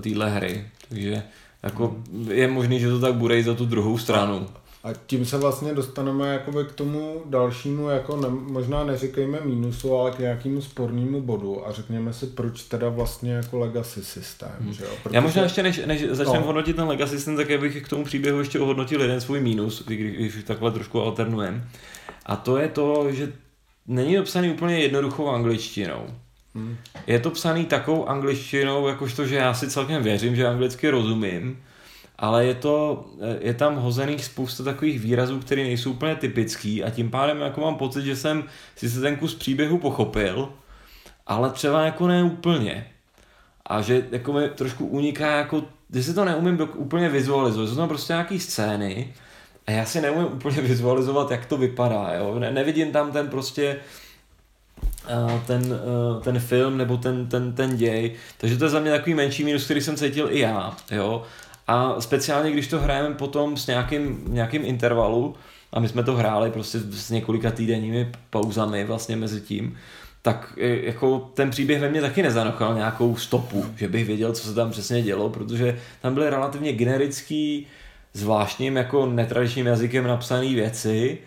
téhle hry, takže jako je možný, že to tak bude i za tu druhou stranu. A tím se vlastně dostaneme jakoby k tomu dalšímu, jako ne, možná neříkejme mínusu, ale k nějakému spornému bodu a řekněme si, proč teda vlastně jako legacy systém. Hmm. Že jo? Protože... Já možná ještě, než, než začneme no. hodnotit ten legacy systém, tak já bych k tomu příběhu ještě ohodnotil jeden svůj mínus, když, když takhle trošku alternujeme. A to je to, že není to psaný úplně jednoduchou angličtinou. Hmm. Je to psaný takovou angličtinou, jakožto, že já si celkem věřím, že anglicky rozumím, ale je to, je tam hozených spousta takových výrazů, které nejsou úplně typický a tím pádem jako mám pocit, že jsem si se ten kus příběhu pochopil, ale třeba jako ne úplně. A že jako mi trošku uniká jako, že si to neumím do, úplně vizualizovat, jsou tam prostě nějaký scény a já si neumím úplně vizualizovat, jak to vypadá, jo. Ne, nevidím tam ten prostě ten, ten film nebo ten, ten, ten děj. Takže to je za mě takový menší minus, který jsem cítil i já. Jo? A speciálně, když to hrajeme potom s nějakým, nějakým intervalu, a my jsme to hráli prostě s několika týdenními pauzami vlastně mezi tím, tak e, jako ten příběh ve mně taky nezanochal nějakou stopu, že bych věděl, co se tam přesně dělo, protože tam byly relativně generický, zvláštním jako netradičním jazykem napsané věci,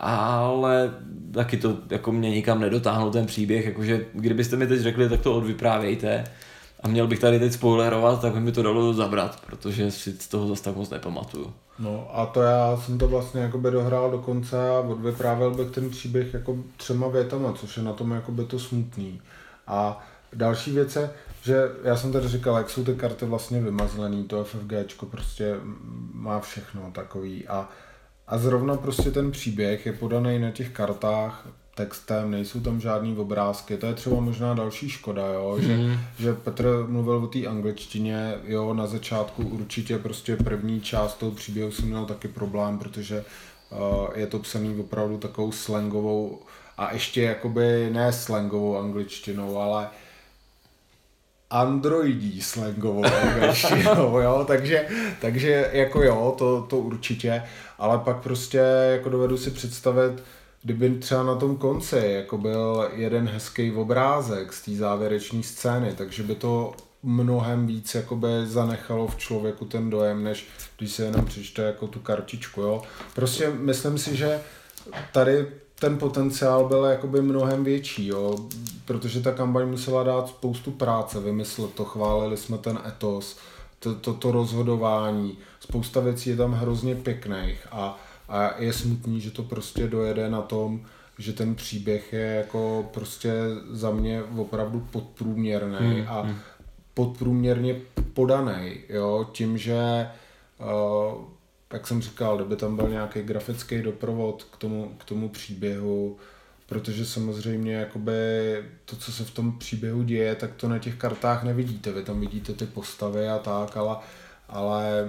ale taky to jako mě nikam nedotáhlo ten příběh, jakože kdybyste mi teď řekli, tak to odvyprávějte a měl bych tady teď spoilerovat, tak by mi to dalo zabrat, protože si z toho zase tak moc nepamatuju. No a to já jsem to vlastně jakoby dohrál do konce a odvyprávěl bych ten příběh jako třema větama, což je na tom jakoby to smutný. A další věc je, že já jsem tady říkal, jak jsou ty karty vlastně vymazlený, to FFG prostě má všechno takový a, a zrovna prostě ten příběh je podaný na těch kartách textem, nejsou tam žádný obrázky, to je třeba možná další škoda, jo? Že, mm. že Petr mluvil o té angličtině, jo, na začátku určitě prostě první část toho příběhu jsem měl taky problém, protože uh, je to psaný opravdu takovou slangovou a ještě jakoby ne slangovou angličtinou, ale androidí slangovou angličtinou, jo, takže, takže jako jo, to, to určitě, ale pak prostě jako dovedu si představit, kdyby třeba na tom konci jako byl jeden hezký obrázek z té závěrečné scény, takže by to mnohem víc jakoby zanechalo v člověku ten dojem, než když se jenom přečte jako tu kartičku, jo. Prostě myslím si, že tady ten potenciál byl jakoby mnohem větší, jo, protože ta kampaň musela dát spoustu práce, vymyslet to, chválili jsme ten etos, to, to, to rozhodování, spousta věcí je tam hrozně pěkných a a je smutný, že to prostě dojede na tom, že ten příběh je jako prostě za mě opravdu podprůměrný hmm, a hmm. podprůměrně podaný, jo, tím, že uh, jak jsem říkal, kdyby tam byl nějaký grafický doprovod k tomu, k tomu příběhu, protože samozřejmě jakoby to, co se v tom příběhu děje, tak to na těch kartách nevidíte. Vy tam vidíte ty postavy a tak, ale, ale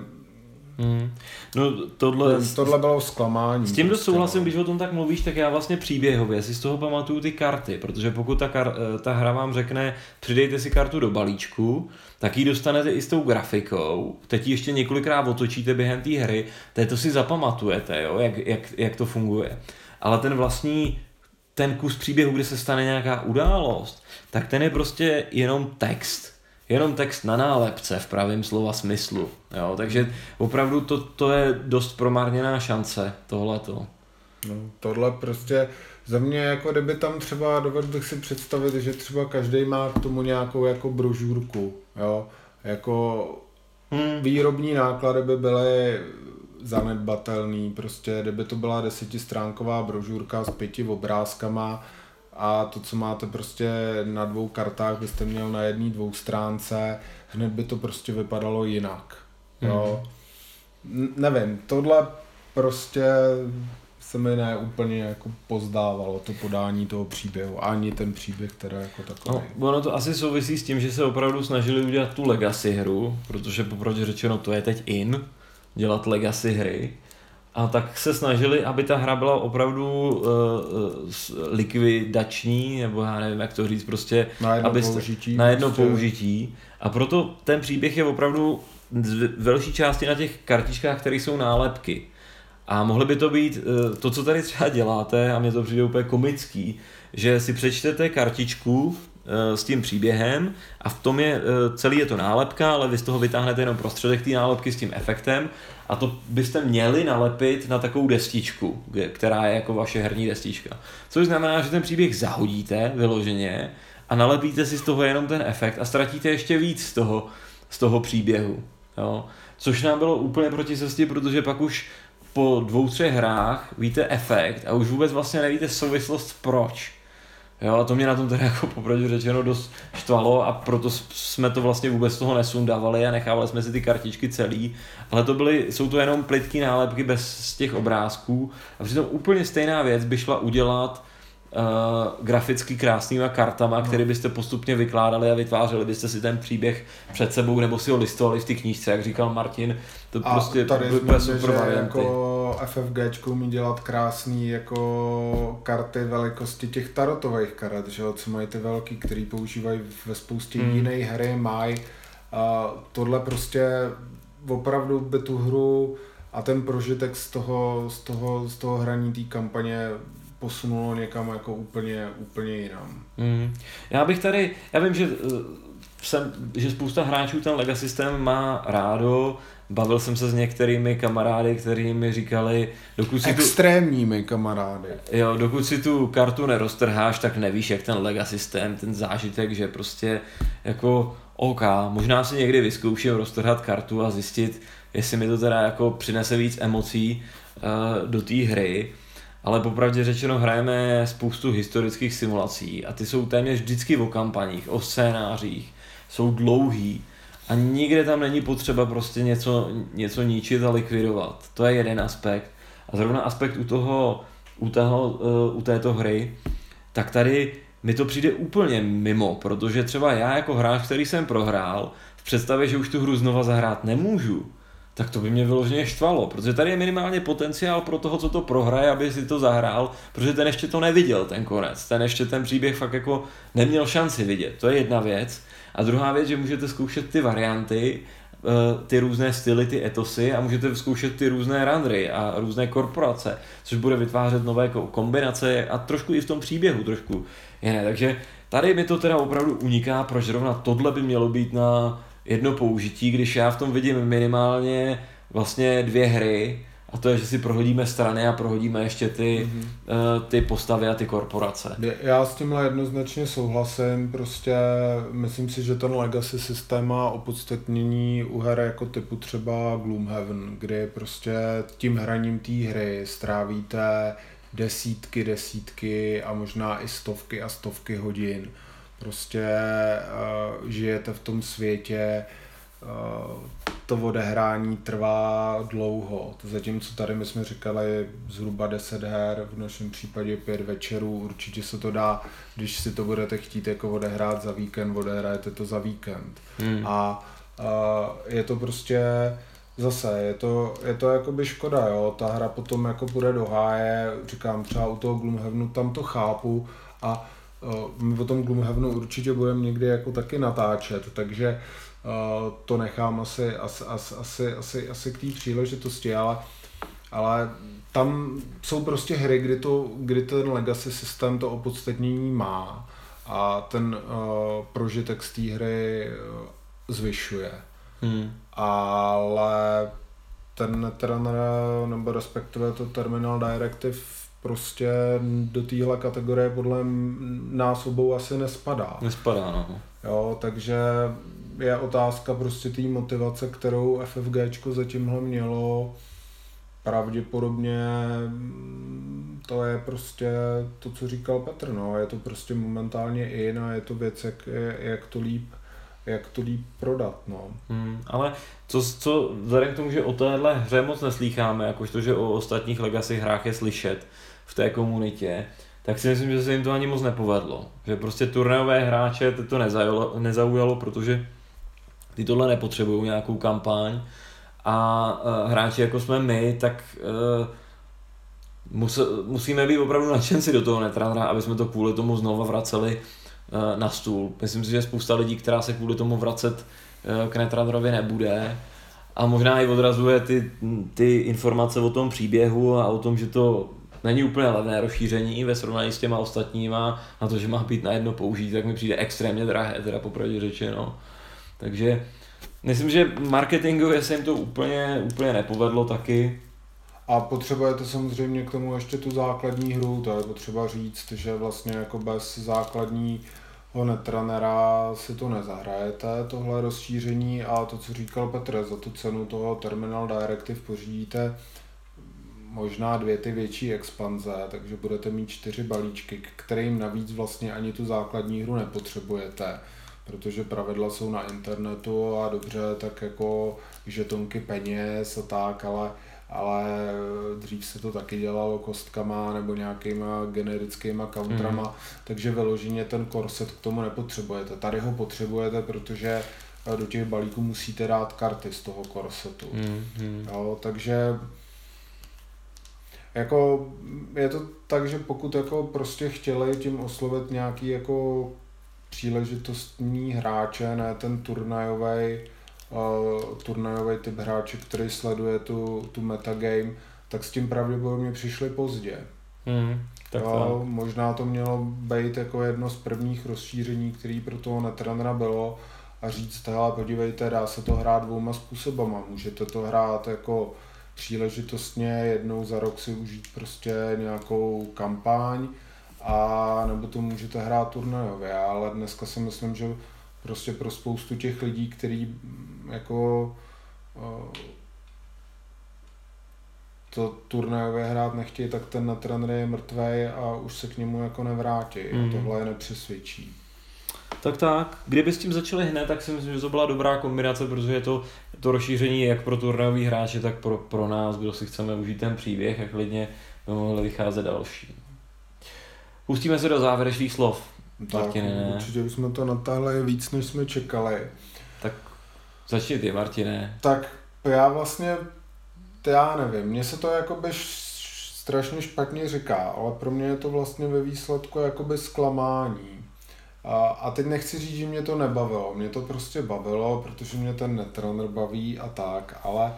Hmm. No tohle, tohle bylo zklamání. S tím prostě, souhlasím, no. když o tom tak mluvíš, tak já vlastně příběhově si z toho pamatuju ty karty, protože pokud ta, kar, eh, ta hra vám řekne, přidejte si kartu do balíčku, tak ji dostanete i s tou grafikou, teď ji ještě několikrát otočíte během té hry, teď to si zapamatujete, jo, jak, jak, jak to funguje. Ale ten vlastní ten kus příběhu, kde se stane nějaká událost, tak ten je prostě jenom text jenom text na nálepce v pravém slova smyslu. Jo? Takže opravdu to, to je dost promarněná šance, tohleto. No, tohle prostě za mě jako kdyby tam třeba dovedl bych si představit, že třeba každý má k tomu nějakou jako brožurku, jo, jako hmm. výrobní náklady by byly zanedbatelný, prostě kdyby to byla desetistránková brožurka s pěti obrázkama, a to, co máte prostě na dvou kartách, byste měl na jedné dvou stránce, hned by to prostě vypadalo jinak. Jo. Mm. Nevím, tohle prostě se mi ne úplně jako pozdávalo to podání toho příběhu, ani ten příběh teda jako takový. No, ono to asi souvisí s tím, že se opravdu snažili udělat tu legacy hru, protože popravdě řečeno to je teď in, dělat legacy hry a tak se snažili, aby ta hra byla opravdu uh, likvidační, nebo já nevím, jak to říct, prostě na jedno aby použití. Na jedno prostě. použití. A proto ten příběh je opravdu z velší části na těch kartičkách, které jsou nálepky. A mohlo by to být uh, to, co tady třeba děláte, a mě to přijde úplně komický, že si přečtete kartičku s tím příběhem a v tom je, eh, celý je to nálepka, ale vy z toho vytáhnete jenom prostředek té nálepky s tím efektem a to byste měli nalepit na takovou destičku, která je jako vaše herní destička. Což znamená, že ten příběh zahodíte vyloženě a nalepíte si z toho jenom ten efekt a ztratíte ještě víc z toho, z toho příběhu. Jo? Což nám bylo úplně proti cestě, protože pak už po dvou, třech hrách víte efekt a už vůbec vlastně nevíte souvislost proč. Jo, a to mě na tom teda jako popravdě řečeno dost štvalo a proto jsme to vlastně vůbec toho nesundávali a nechávali jsme si ty kartičky celý. Ale to byly, jsou to jenom plitké nálepky bez těch obrázků a přitom úplně stejná věc by šla udělat uh, graficky krásnýma kartama, no. které byste postupně vykládali a vytvářeli byste si ten příběh před sebou nebo si ho listovali v té knížce, jak říkal Martin. To a prostě tady by úplně super varianty. Jako FFG umí dělat krásný jako karty velikosti těch tarotových karet, že jo, co mají ty velký, který používají ve spoustě hmm. jiné hry, mají. A tohle prostě opravdu by tu hru a ten prožitek z toho, z toho, z toho hraní té kampaně posunulo někam jako úplně, úplně jinam. Mm. Já bych tady, já vím, že eh, jsem, že spousta hráčů ten Legacy systém má rádo, bavil jsem se s některými kamarády, kteří mi říkali, dokud si Extrémními tu, kamarády. Jo, dokud si tu kartu neroztrháš, tak nevíš, jak ten Legacy systém, ten zážitek, že prostě jako OK, možná si někdy vyzkouším roztrhat kartu a zjistit, jestli mi to teda jako přinese víc emocí uh, do té hry, ale popravdě řečeno hrajeme spoustu historických simulací a ty jsou téměř vždycky o kampaních, o scénářích, jsou dlouhý a nikde tam není potřeba prostě něco, něco ničit a likvidovat. To je jeden aspekt. A zrovna aspekt u toho, u, toho, uh, u této hry, tak tady mi to přijde úplně mimo, protože třeba já jako hráč, který jsem prohrál, v představě, že už tu hru znova zahrát nemůžu, tak to by mě vyloženě štvalo, protože tady je minimálně potenciál pro toho, co to prohraje, aby si to zahrál, protože ten ještě to neviděl, ten konec. Ten ještě ten příběh fakt jako neměl šanci vidět. To je jedna věc. A druhá věc, že můžete zkoušet ty varianty, eh, ty různé styly, ty etosy a můžete zkoušet ty různé randry a různé korporace, což bude vytvářet nové kombinace a trošku i v tom příběhu trošku jiné. Takže tady mi to teda opravdu uniká, proč zrovna tohle by mělo být na jedno použití, když já v tom vidím minimálně vlastně dvě hry, a to je, že si prohodíme strany a prohodíme ještě ty, mm-hmm. uh, ty postavy a ty korporace. Já s tímhle jednoznačně souhlasím, prostě myslím si, že ten legacy systém má opodstatnění u her jako typu třeba Gloomhaven, kdy prostě tím hraním té hry strávíte desítky, desítky a možná i stovky a stovky hodin prostě uh, žijete v tom světě, uh, to odehrání trvá dlouho. To zatímco tady my jsme říkali zhruba 10 her, v našem případě 5 večerů, určitě se to dá, když si to budete chtít jako odehrát za víkend, odehrajete to za víkend. Hmm. A uh, je to prostě zase, je to, je to jakoby škoda, jo, ta hra potom jako půjde do háje, říkám třeba u toho Gloomhavenu, tam to chápu a my o tom Gloomhavenu určitě budeme někdy jako taky natáčet, takže to nechám asi, asi, asi, asi, asi k té příležitosti, ale, ale tam jsou prostě hry, kdy, to, kdy ten legacy systém to opodstatnění má a ten uh, prožitek z té hry uh, zvyšuje. Hmm. Ale ten Terraner, nebo respektive to Terminal Directive prostě do téhle kategorie podle nás obou asi nespadá. Nespadá, no. Jo, takže je otázka prostě té motivace, kterou FFG za tímhle mělo. Pravděpodobně to je prostě to, co říkal Petr, no. Je to prostě momentálně in a je to věc, jak, jak to líp jak to líp prodat, no. Hmm, ale co, co vzhledem k tomu, že o téhle hře moc neslýcháme, jakožto, že o ostatních Legacy hrách je slyšet, v té komunitě, tak si myslím, že se jim to ani moc nepovedlo. Že prostě turnajové hráče to nezaujalo, nezaujalo protože ty tohle nepotřebují nějakou kampaň a uh, hráči jako jsme my, tak mus, musíme být opravdu nadšenci do toho netránra, aby jsme to kvůli tomu znova vraceli uh, na stůl. Myslím si, že spousta lidí, která se kvůli tomu vracet k Netrunnerovi nebude, a možná i odrazuje ty, ty informace o tom příběhu a o tom, že to není úplně levné rozšíření ve srovnání s těma ostatníma, na to, že má být na jedno použít, tak mi přijde extrémně drahé, teda popravdě řečeno. Takže myslím, že marketingově se jim to úplně, úplně nepovedlo taky. A potřebujete samozřejmě k tomu ještě tu základní hru, to je potřeba říct, že vlastně jako bez základní netrunnera si to nezahrajete, tohle rozšíření a to, co říkal Petr, za tu cenu toho Terminal Directive pořídíte možná dvě ty větší expanze, takže budete mít čtyři balíčky, kterým navíc vlastně ani tu základní hru nepotřebujete, protože pravidla jsou na internetu a dobře, tak jako žetonky peněz a tak, ale ale dřív se to taky dělalo kostkama nebo nějakýma generickýma countrama, mm. takže vyloženě ten korset k tomu nepotřebujete. Tady ho potřebujete, protože do těch balíků musíte dát karty z toho korsetu. Mm. Jo, takže jako je to tak, že pokud jako prostě chtěli tím oslovit nějaký jako příležitostní hráče, ne ten turnajový uh, turnajový typ hráče, který sleduje tu, tu metagame, tak s tím pravděpodobně přišli pozdě. Hmm, tak jo, možná to mělo být jako jedno z prvních rozšíření, který pro toho netrenera bylo a říct, hele, podívejte, dá se to hrát dvouma způsobama. Můžete to hrát jako příležitostně jednou za rok si užít prostě nějakou kampaň a nebo to můžete hrát turnajově, ale dneska si myslím, že prostě pro spoustu těch lidí, kteří jako uh, to turnajové hrát nechtějí, tak ten na trenér je mrtvý a už se k němu jako nevrátí. Mm. A tohle je nepřesvědčí. Tak tak, kdyby s tím začali hned, tak si myslím, že to byla dobrá kombinace, protože je to, to rozšíření jak pro turnajový hráče, tak pro, pro nás, kdo si chceme užít ten příběh a klidně by mohli vycházet další. Pustíme se do závěrečných slov. Tak, Martine, určitě bychom to natáhli víc, než jsme čekali. Tak začni ty, Martine. Tak já vlastně, já nevím, mně se to jakoby strašně špatně říká, ale pro mě je to vlastně ve výsledku jakoby zklamání. A, a teď nechci říct, že mě to nebavilo, mě to prostě bavilo, protože mě ten netrunner baví a tak, ale,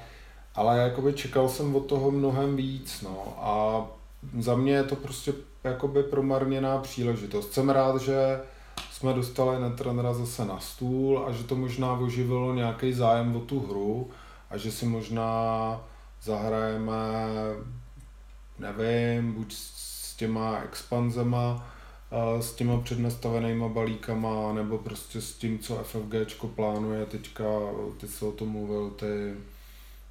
ale jakoby čekal jsem od toho mnohem víc, no a za mě je to prostě jakoby promarněná příležitost. Jsem rád, že jsme dostali netrenera zase na stůl a že to možná oživilo nějaký zájem o tu hru a že si možná zahrajeme, nevím, buď s těma expanzema, s těma přednastavenýma balíkama, nebo prostě s tím, co FFG plánuje teďka, ty se o tom mluvil, ty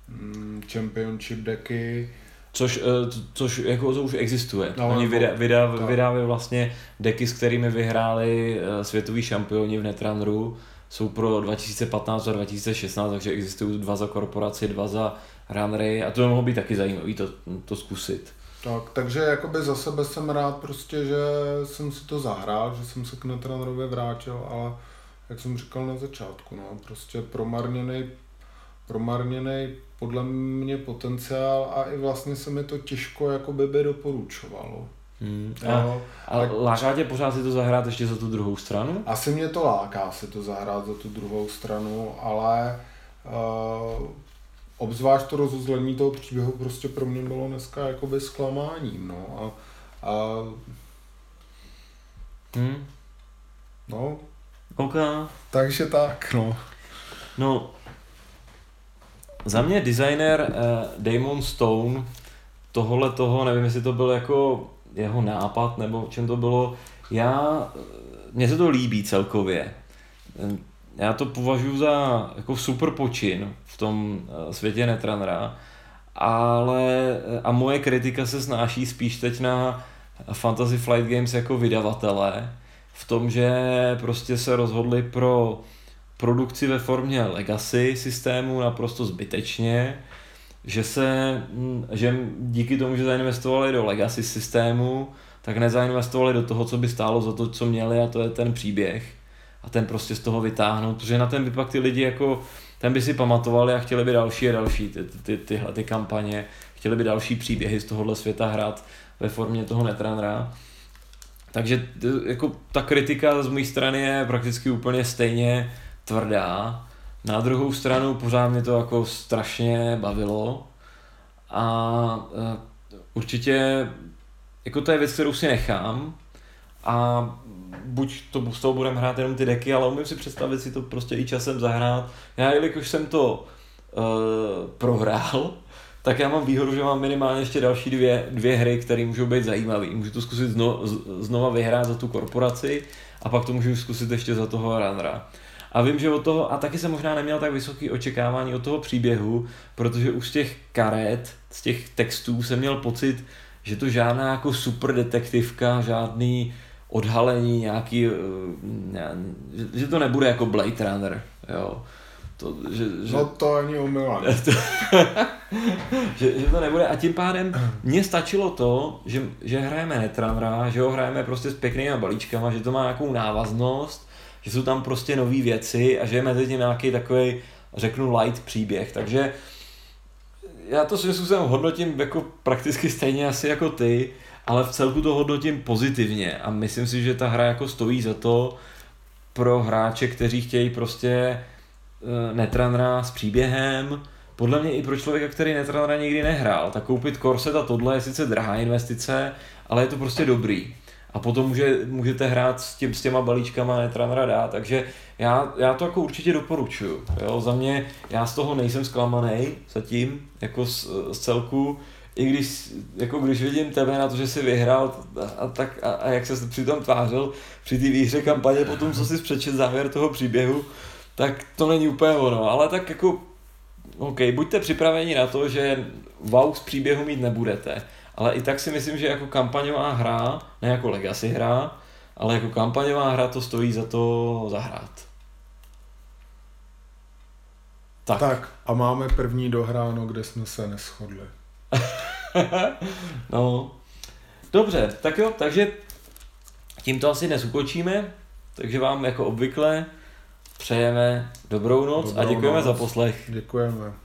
mm, championship decky, Což, eh, což jako to už existuje. No, Oni vydá, vydá, vydávají vlastně deky, s kterými vyhráli eh, světoví šampioni v Netrunneru. Jsou pro 2015 a 2016, takže existují dva za korporaci, dva za runnery a to by mohlo být taky zajímavé to, to zkusit. Tak, takže jakoby za sebe jsem rád prostě, že jsem si to zahrál, že jsem se k Netrunnerovi vrátil, ale jak jsem říkal na začátku, no, prostě promarněný promarněný podle mě potenciál a i vlastně se mi to těžko jako by doporučovalo. Hmm. A, a tak, láká tě pořád si to zahrát ještě za tu druhou stranu? Asi mě to láká si to zahrát za tu druhou stranu, ale uh, obzvlášť to rozuzlení toho příběhu prostě pro mě bylo dneska jakoby zklamáním, no a, a hmm. no. OK. Takže tak, no. No, za mě designer uh, Damon Stone tohle toho, nevím jestli to byl jako jeho nápad nebo čem to bylo, já, mně se to líbí celkově. Já to považuji za jako super počin v tom světě Netrunnera, ale a moje kritika se snáší spíš teď na Fantasy Flight Games jako vydavatele, v tom, že prostě se rozhodli pro produkci ve formě legacy systému naprosto zbytečně, že se, mm, že díky tomu, že zainvestovali do legacy systému, tak nezainvestovali do toho, co by stálo za to, co měli a to je ten příběh a ten prostě z toho vytáhnout, protože na ten by pak ty lidi jako, ten by si pamatovali a chtěli by další a další ty, ty, tyhle ty kampaně, chtěli by další příběhy z tohohle světa hrát ve formě toho netrunnera. Takže jako ta kritika z mojí strany je prakticky úplně stejně tvrdá. Na druhou stranu pořád mě to jako strašně bavilo a uh, určitě jako to je věc, kterou si nechám a buď to z toho budeme hrát jenom ty deky, ale umím si představit si to prostě i časem zahrát. Já, jelikož jsem to uh, prohrál, tak já mám výhodu, že mám minimálně ještě další dvě, dvě hry, které můžou být zajímavé. Můžu to zkusit zno, znova vyhrát za tu korporaci a pak to můžu zkusit ještě za toho runnera. A vím, že od toho, a taky jsem možná neměl tak vysoké očekávání od toho příběhu, protože už z těch karet, z těch textů jsem měl pocit, že to žádná jako super detektivka, žádný odhalení, nějaký, eh, že to nebude jako Blade Runner, jo. To, že, že, no to ani umila. že, že, to nebude a tím pádem mně stačilo to, že, že hrajeme Netrunnera, že ho hrajeme prostě s pěknýma balíčkama, že to má nějakou návaznost, že jsou tam prostě nové věci a že je mezi tím nějaký takový, řeknu, light příběh. Takže já to svým způsobem hodnotím jako prakticky stejně asi jako ty, ale v celku to hodnotím pozitivně a myslím si, že ta hra jako stojí za to pro hráče, kteří chtějí prostě uh, netranra s příběhem, podle mě i pro člověka, který netranra nikdy nehrál, tak koupit korset a tohle je sice drahá investice, ale je to prostě dobrý. A potom může, můžete hrát s, tím, s těma balíčkama dát, takže já, já to jako určitě doporučuju. Jo? Za mě, já z toho nejsem zklamaný zatím, jako z, z celku, i když, jako když vidím tebe na to, že jsi vyhrál a, a, tak, a, a jak se přitom tvářil při té výhře kampaně, potom co jsi přečet závěr toho příběhu, tak to není úplně ono, ale tak jako OK, buďte připraveni na to, že wow z příběhu mít nebudete, ale i tak si myslím, že jako kampaňová hra, ne jako legacy hra, ale jako kampaňová hra to stojí za to zahrát. Tak. tak a máme první dohráno, kde jsme se neschodli. no, dobře, tak jo, takže tímto asi dnes ukončíme, takže vám jako obvykle přejeme dobrou noc dobrou a děkujeme noc. za poslech. Děkujeme.